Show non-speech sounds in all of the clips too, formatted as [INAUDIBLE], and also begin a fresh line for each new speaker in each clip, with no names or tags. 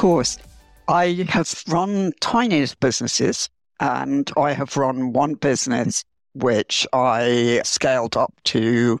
Course, I have run tiny businesses and I have run one business which I scaled up to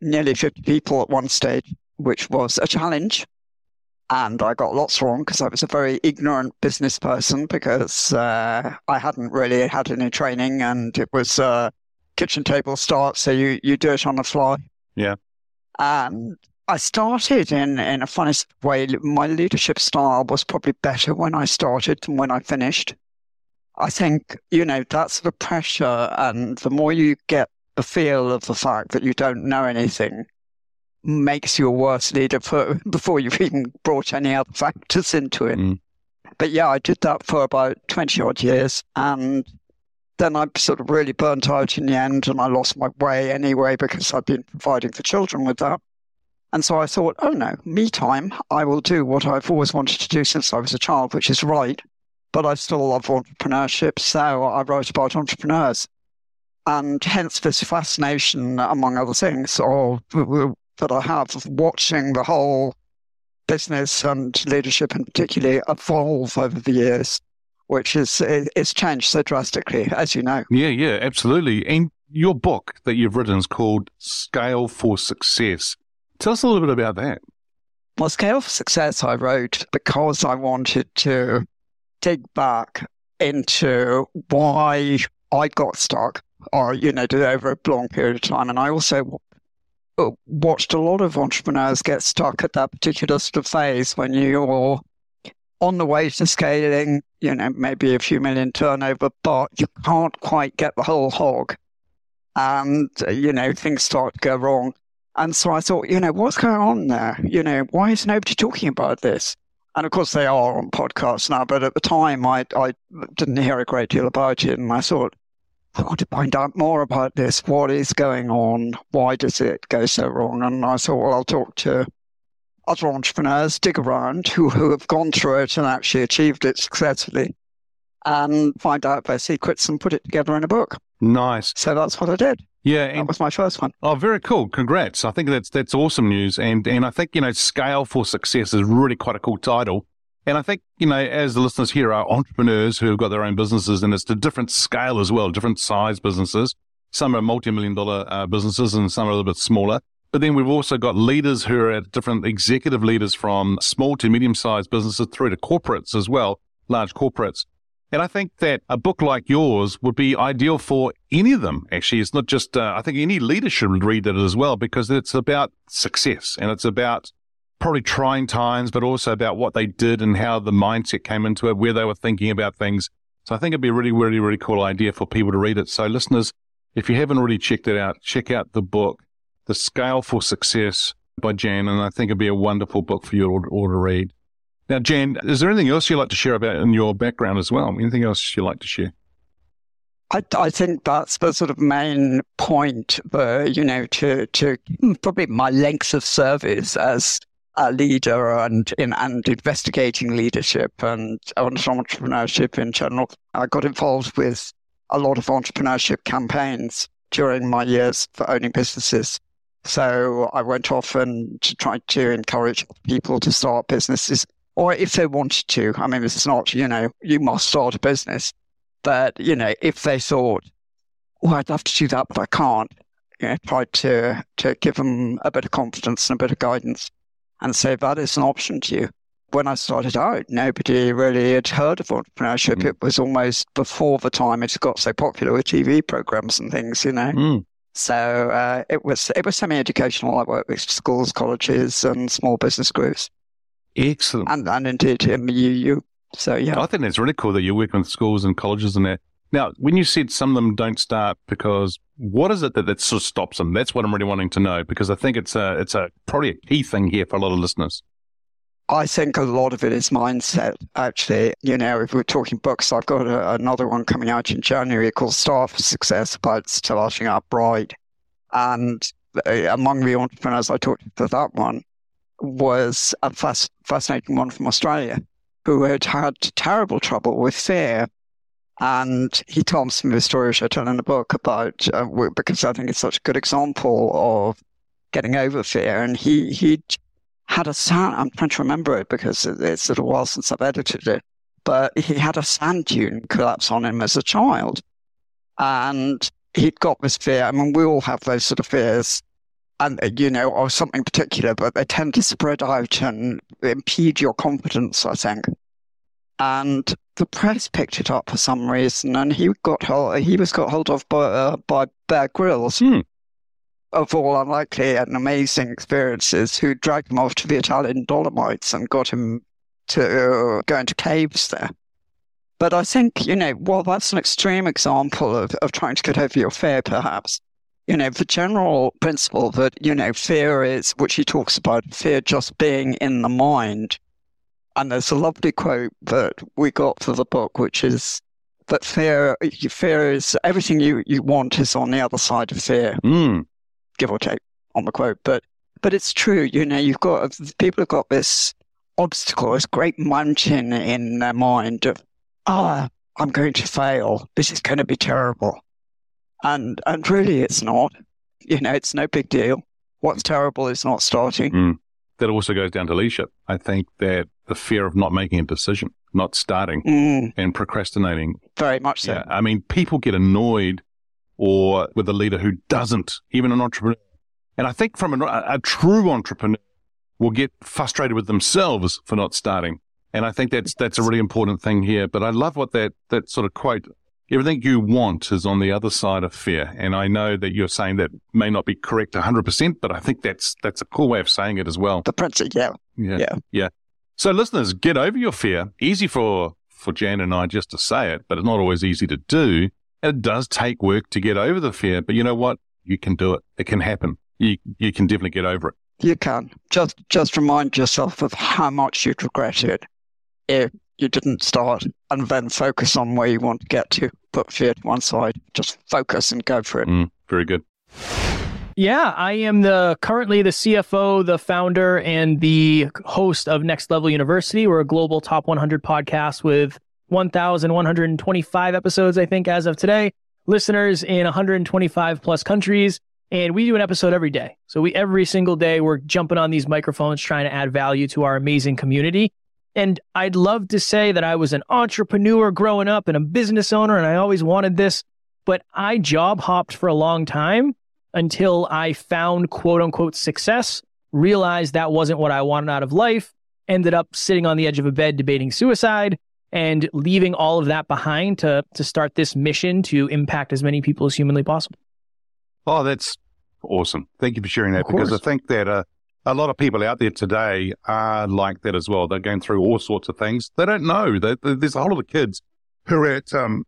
nearly 50 people at one stage, which was a challenge. And I got lots wrong because I was a very ignorant business person because uh, I hadn't really had any training and it was a kitchen table start. So you, you do it on the fly.
Yeah.
And I started in, in a funny way. My leadership style was probably better when I started than when I finished. I think, you know, that's the pressure. And the more you get the feel of the fact that you don't know anything, makes you a worse leader for, [LAUGHS] before you've even brought any other [LAUGHS] factors into it. Mm. But yeah, I did that for about 20 odd years. And then I sort of really burnt out in the end and I lost my way anyway because I'd been providing for children with that. And so I thought, oh no, me time. I will do what I've always wanted to do since I was a child, which is write. But I still love entrepreneurship. So I wrote about entrepreneurs. And hence this fascination, among other things, of, that I have of watching the whole business and leadership in particular evolve over the years, which is it's changed so drastically, as you know.
Yeah, yeah, absolutely. And your book that you've written is called Scale for Success. Tell us a little bit about that.
Well, Scale for Success, I wrote because I wanted to dig back into why I got stuck or, you know, did over a long period of time. And I also uh, watched a lot of entrepreneurs get stuck at that particular sort of phase when you're on the way to scaling, you know, maybe a few million turnover, but you can't quite get the whole hog. And, uh, you know, things start to go wrong. And so I thought, you know, what's going on there? You know, why is nobody talking about this? And of course, they are on podcasts now, but at the time, I, I didn't hear a great deal about it. And I thought, I want to find out more about this. What is going on? Why does it go so wrong? And I thought, well, I'll talk to other entrepreneurs, dig around who, who have gone through it and actually achieved it successfully and find out their secrets and put it together in a book.
Nice.
So that's what I did.
Yeah,
and, that was my first one.
Oh, very cool! Congrats! I think that's that's awesome news, and and I think you know, scale for success is really quite a cool title. And I think you know, as the listeners here are entrepreneurs who have got their own businesses, and it's a different scale as well, different size businesses. Some are multi-million dollar uh, businesses, and some are a little bit smaller. But then we've also got leaders who are at different executive leaders from small to medium-sized businesses through to corporates as well, large corporates. And I think that a book like yours would be ideal for any of them. Actually, it's not just, uh, I think any leader should read it as well because it's about success and it's about probably trying times, but also about what they did and how the mindset came into it, where they were thinking about things. So I think it'd be a really, really, really cool idea for people to read it. So listeners, if you haven't already checked it out, check out the book, The Scale for Success by Jan. And I think it'd be a wonderful book for you all, all to read. Now, Jan, is there anything else you'd like to share about in your background as well? Anything else you'd like to share?
I, I think that's the sort of main point, where, you know, to, to probably my length of service as a leader and in and investigating leadership and entrepreneurship in general. I got involved with a lot of entrepreneurship campaigns during my years for owning businesses. So I went off and tried to encourage people to start businesses or if they wanted to. I mean, this is not, you know, you must start a business. But, you know, if they thought, well, I'd love to do that, but I can't, you know, try to to give them a bit of confidence and a bit of guidance, and say that is an option to you. When I started out, nobody really had heard of entrepreneurship.
Mm.
It was almost before the time it got so popular with TV programs and things, you know.
Mm.
So uh, it was it was semi-educational. I worked with schools, colleges, and small business groups,
Excellent.
and and indeed UU. So yeah,
I think that's really cool that you're working with schools and colleges and that. Now, when you said some of them don't start because what is it that, that sort of stops them? That's what I'm really wanting to know because I think it's a it's a probably a key thing here for a lot of listeners.
I think a lot of it is mindset. Actually, you know, if we're talking books, I've got a, another one coming out in January called "Start for Success" about starting out bright. And uh, among the entrepreneurs I talked to for that one was a fas- fascinating one from Australia who had had terrible trouble with fear. And he told me some of the stories I tell in the book about uh, because I think it's such a good example of getting over fear. And he he had a sand. I'm trying to remember it because it's a little while since I've edited it. But he had a sand dune collapse on him as a child, and he'd got this fear. I mean, we all have those sort of fears, and uh, you know, or something particular, but they tend to spread out and impede your confidence. I think. And the press picked it up for some reason, and he got hold, he was got hold of by uh, by Bear Grylls
Hmm.
of all unlikely and amazing experiences, who dragged him off to the Italian Dolomites and got him to uh, go into caves there. But I think, you know, well, that's an extreme example of, of trying to get over your fear, perhaps. You know, the general principle that, you know, fear is, which he talks about, fear just being in the mind. And there's a lovely quote that we got for the book, which is that fear, fear is everything you, you want is on the other side of fear
Mm.
give or take on the quote, but but it's true. You know, you've got people have got this obstacle, this great mountain in their mind of, ah, I'm going to fail. This is going to be terrible, and and really, it's not. You know, it's no big deal. What's terrible is not starting.
Mm. That also goes down to leadership. I think that the fear of not making a decision, not starting,
Mm,
and procrastinating
very much so.
Yeah, I mean, people get annoyed or with a leader who doesn't, even an entrepreneur. And I think from a, a true entrepreneur will get frustrated with themselves for not starting. And I think that's that's a really important thing here. But I love what that that sort of quote. Everything you want is on the other side of fear. And I know that you're saying that may not be correct 100%, but I think that's that's a cool way of saying it as well.
The principle, yeah,
Yeah.
Yeah.
Yeah. So listeners, get over your fear. Easy for, for Jan and I just to say it, but it's not always easy to do. And it does take work to get over the fear, but you know what? You can do it. It can happen. You, you can definitely get over it.
you can just just remind yourself of how much you'd regret it if you didn't start, and then focus on where you want to get to. Put fear to one side. Just focus and go for it.
Mm, very good.
Yeah, I am the currently the CFO, the founder, and the host of Next Level University. We're a global top 100 podcast with 1,125 episodes, I think, as of today. Listeners in 125 plus countries, and we do an episode every day. So we every single day we're jumping on these microphones trying to add value to our amazing community. And I'd love to say that I was an entrepreneur growing up and a business owner, and I always wanted this, but I job hopped for a long time until I found quote unquote success, realized that wasn't what I wanted out of life, ended up sitting on the edge of a bed debating suicide and leaving all of that behind to to start this mission to impact as many people as humanly possible.
Oh, that's awesome. Thank you for sharing that because I think that uh, a lot of people out there today are like that as well. They're going through all sorts of things. They don't know. They, they- there's a whole lot of kids who are at, um,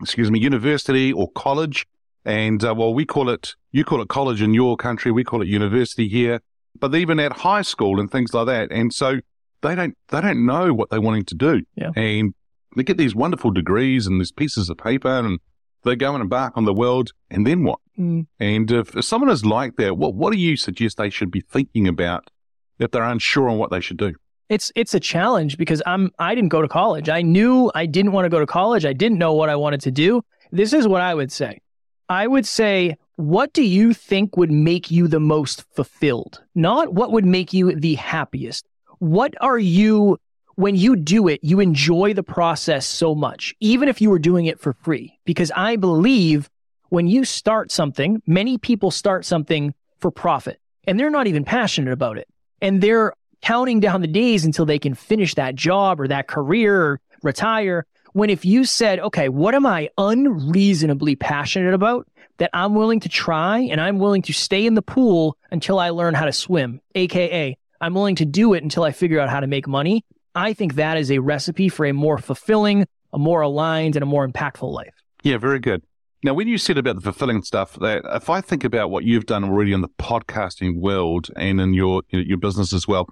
excuse me, university or college. And uh, well, we call it, you call it college in your country, we call it university here, but even at high school and things like that. And so they don't, they don't know what they're wanting to do.
Yeah.
And they get these wonderful degrees and these pieces of paper and they go and embark on the world. And then what? Mm. And if, if someone is like that, what what do you suggest they should be thinking about if they're unsure on what they should do?
It's it's a challenge because I'm I didn't go to college. I knew I didn't want to go to college. I didn't know what I wanted to do. This is what I would say. I would say, what do you think would make you the most fulfilled? Not what would make you the happiest. What are you when you do it, you enjoy the process so much, even if you were doing it for free. Because I believe when you start something, many people start something for profit and they're not even passionate about it. And they're counting down the days until they can finish that job or that career or retire. When if you said, okay, what am I unreasonably passionate about that I'm willing to try and I'm willing to stay in the pool until I learn how to swim, AKA, I'm willing to do it until I figure out how to make money. I think that is a recipe for a more fulfilling, a more aligned, and a more impactful life.
Yeah, very good. Now, when you said about the fulfilling stuff, that if I think about what you've done already in the podcasting world and in your your business as well,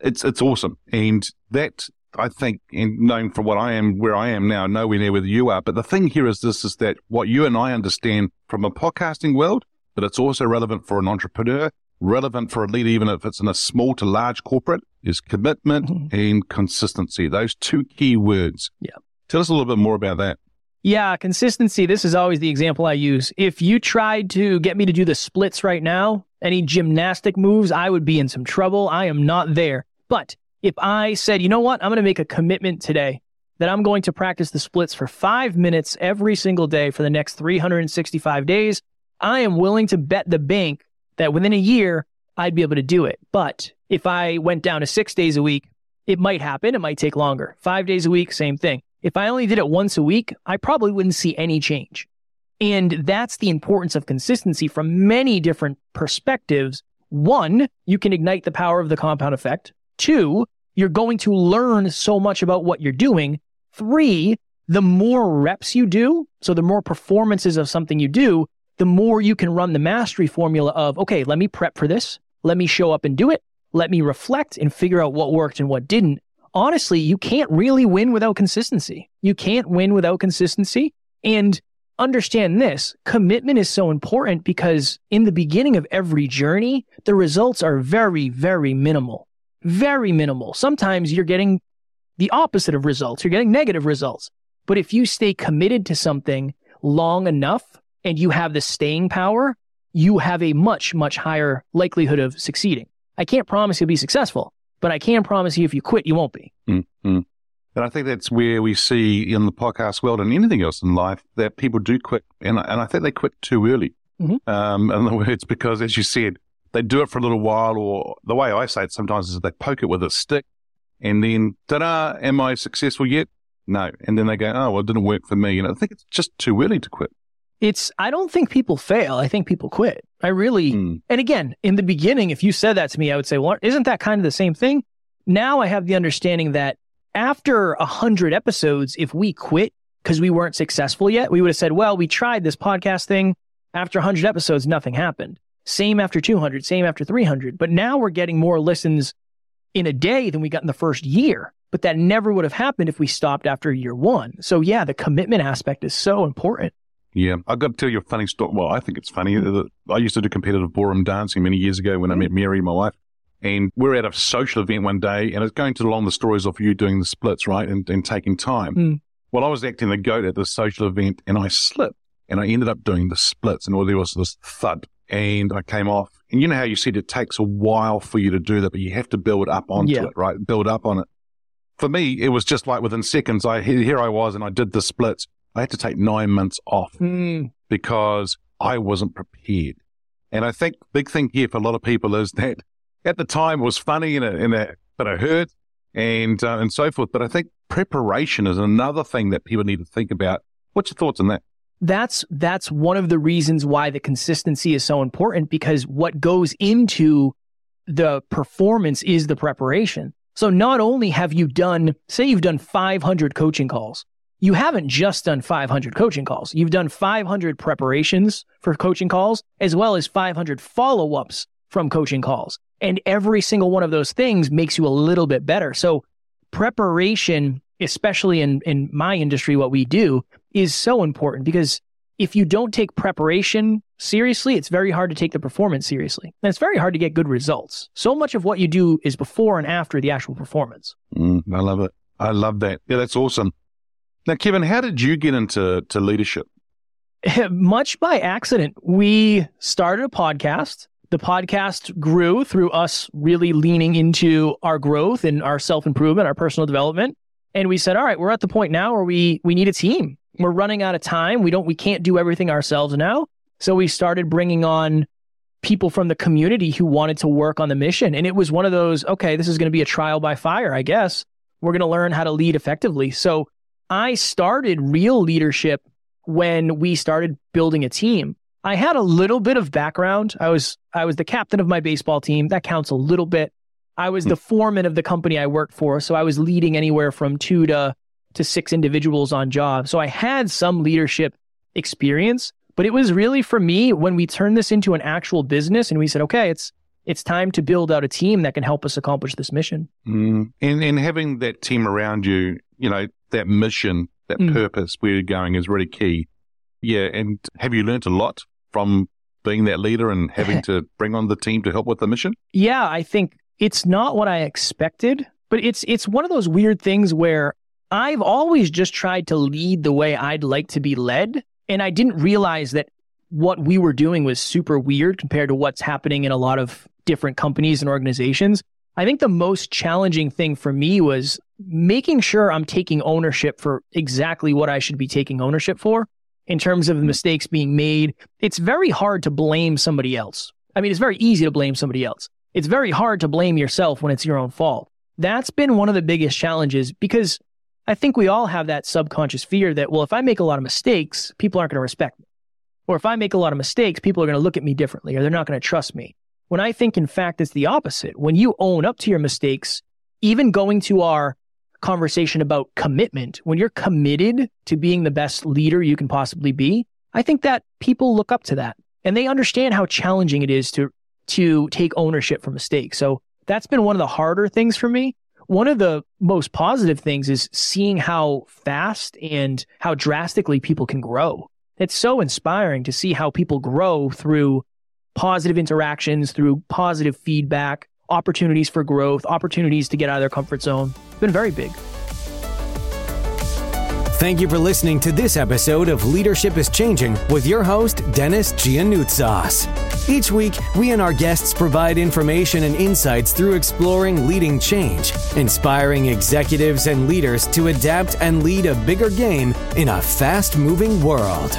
it's it's awesome. And that I think, and knowing from what I am, where I am now, nowhere near where you are. But the thing here is this: is that what you and I understand from a podcasting world, but it's also relevant for an entrepreneur, relevant for a leader, even if it's in a small to large corporate, is commitment mm-hmm. and consistency. Those two key words.
Yeah.
Tell us a little bit more about that.
Yeah, consistency. This is always the example I use. If you tried to get me to do the splits right now, any gymnastic moves, I would be in some trouble. I am not there. But if I said, you know what, I'm going to make a commitment today that I'm going to practice the splits for five minutes every single day for the next 365 days, I am willing to bet the bank that within a year, I'd be able to do it. But if I went down to six days a week, it might happen. It might take longer. Five days a week, same thing. If I only did it once a week, I probably wouldn't see any change. And that's the importance of consistency from many different perspectives. One, you can ignite the power of the compound effect. Two, you're going to learn so much about what you're doing. Three, the more reps you do, so the more performances of something you do, the more you can run the mastery formula of, okay, let me prep for this. Let me show up and do it. Let me reflect and figure out what worked and what didn't honestly, you can't really win without consistency. You can't win without consistency. And understand this commitment is so important because in the beginning of every journey, the results are very, very minimal. Very minimal. Sometimes you're getting the opposite of results, you're getting negative results. But if you stay committed to something long enough and you have the staying power, you have a much, much higher likelihood of succeeding. I can't promise you'll be successful, but I can promise you, if you quit, you won't be.
Mm-hmm. And I think that's where we see in the podcast world and anything else in life that people do quit. And, and I think they quit too early. Mm-hmm. Um, in other words, because as you said, they do it for a little while, or the way I say it sometimes is they poke it with a stick and then, ta da, am I successful yet? No. And then they go, oh, well, it didn't work for me. And I think it's just too early to quit.
It's, I don't think people fail. I think people quit. I really, mm. and again, in the beginning, if you said that to me, I would say, well, isn't that kind of the same thing? Now I have the understanding that after a hundred episodes, if we quit because we weren't successful yet, we would have said, well, we tried this podcast thing. After 100 episodes, nothing happened. Same after 200, same after 300. But now we're getting more listens in a day than we got in the first year. But that never would have happened if we stopped after year one. So, yeah, the commitment aspect is so important.
Yeah, I've got to tell you a funny story. Well, I think it's funny. I used to do competitive ballroom dancing many years ago when I met Mary, my wife. And we're at a social event one day, and it's going to along the stories of you doing the splits, right, and, and taking time. Mm. Well, I was acting the goat at the social event, and I slipped, and I ended up doing the splits, and all there was this thud, and I came off. And you know how you said it takes a while for you to do that, but you have to build up onto yeah. it, right? Build up on it. For me, it was just like within seconds. I here I was, and I did the splits, I had to take nine months off mm. because I wasn't prepared. And I think big thing here for a lot of people is that at the time it was funny and it, and it, but it hurt and uh, and so forth. But I think preparation is another thing that people need to think about. What's your thoughts on that?
That's that's one of the reasons why the consistency is so important because what goes into the performance is the preparation. So not only have you done, say you've done 500 coaching calls, you haven't just done 500 coaching calls. You've done 500 preparations for coaching calls, as well as 500 follow ups from coaching calls. And every single one of those things makes you a little bit better. So, preparation, especially in, in my industry, what we do is so important because if you don't take preparation seriously, it's very hard to take the performance seriously. And it's very hard to get good results. So much of what you do is before and after the actual performance.
Mm, I love it. I love that. Yeah, that's awesome. Now, Kevin, how did you get into to leadership? [LAUGHS]
Much by accident. We started a podcast. The podcast grew through us really leaning into our growth and our self improvement, our personal development. And we said, all right, we're at the point now where we we need a team. we're running out of time. We don't, we can't do everything ourselves now. So we started bringing on people from the community who wanted to work on the mission. And it was one of those, okay, this is going to be a trial by fire, I guess. We're going to learn how to lead effectively. So I started real leadership when we started building a team. I had a little bit of background. I was I was the captain of my baseball team. That counts a little bit. I was the hmm. foreman of the company I worked for, so I was leading anywhere from 2 to to 6 individuals on job. So I had some leadership experience, but it was really for me when we turned this into an actual business and we said, "Okay, it's it's time to build out a team that can help us accomplish this mission."
Mm. And and having that team around you, you know, that mission, that
Mm.
purpose where you're going is really key. Yeah, and have you learnt a lot from being that leader and having [LAUGHS] to bring on the team to help with the mission?
Yeah, I think it's not what I expected, but it's it's one of those weird things where I've always just tried to lead the way I'd like to be led, and I didn't realize that what we were doing was super weird compared to what's happening in a lot of different companies and organizations. I think the most challenging thing for me was making sure I'm taking ownership for exactly what I should be taking ownership for in terms of the mistakes being made. It's very hard to blame somebody else. I mean, it's very easy to blame somebody else. It's very hard to blame yourself when it's your own fault. That's been one of the biggest challenges because I think we all have that subconscious fear that, well, if I make a lot of mistakes, people aren't going to respect me. Or if I make a lot of mistakes, people are going to look at me differently or they're not going to trust me. When I think, in fact, it's the opposite. When you own up to your mistakes, even going to our conversation about commitment, when you're committed to being the best leader you can possibly be, I think that people look up to that and they understand how challenging it is to to take ownership for mistakes. So that's been one of the harder things for me. One of the most positive things is seeing how fast and how drastically people can grow. It's so inspiring to see how people grow through positive interactions, through positive feedback, opportunities for growth, opportunities to get out of their comfort zone. It's been very big.
Thank you for listening to this episode of Leadership is Changing with your host, Dennis Giannoutsos. Each week, we and our guests provide information and insights through exploring leading change, inspiring executives and leaders to adapt and lead a bigger game in a fast moving world.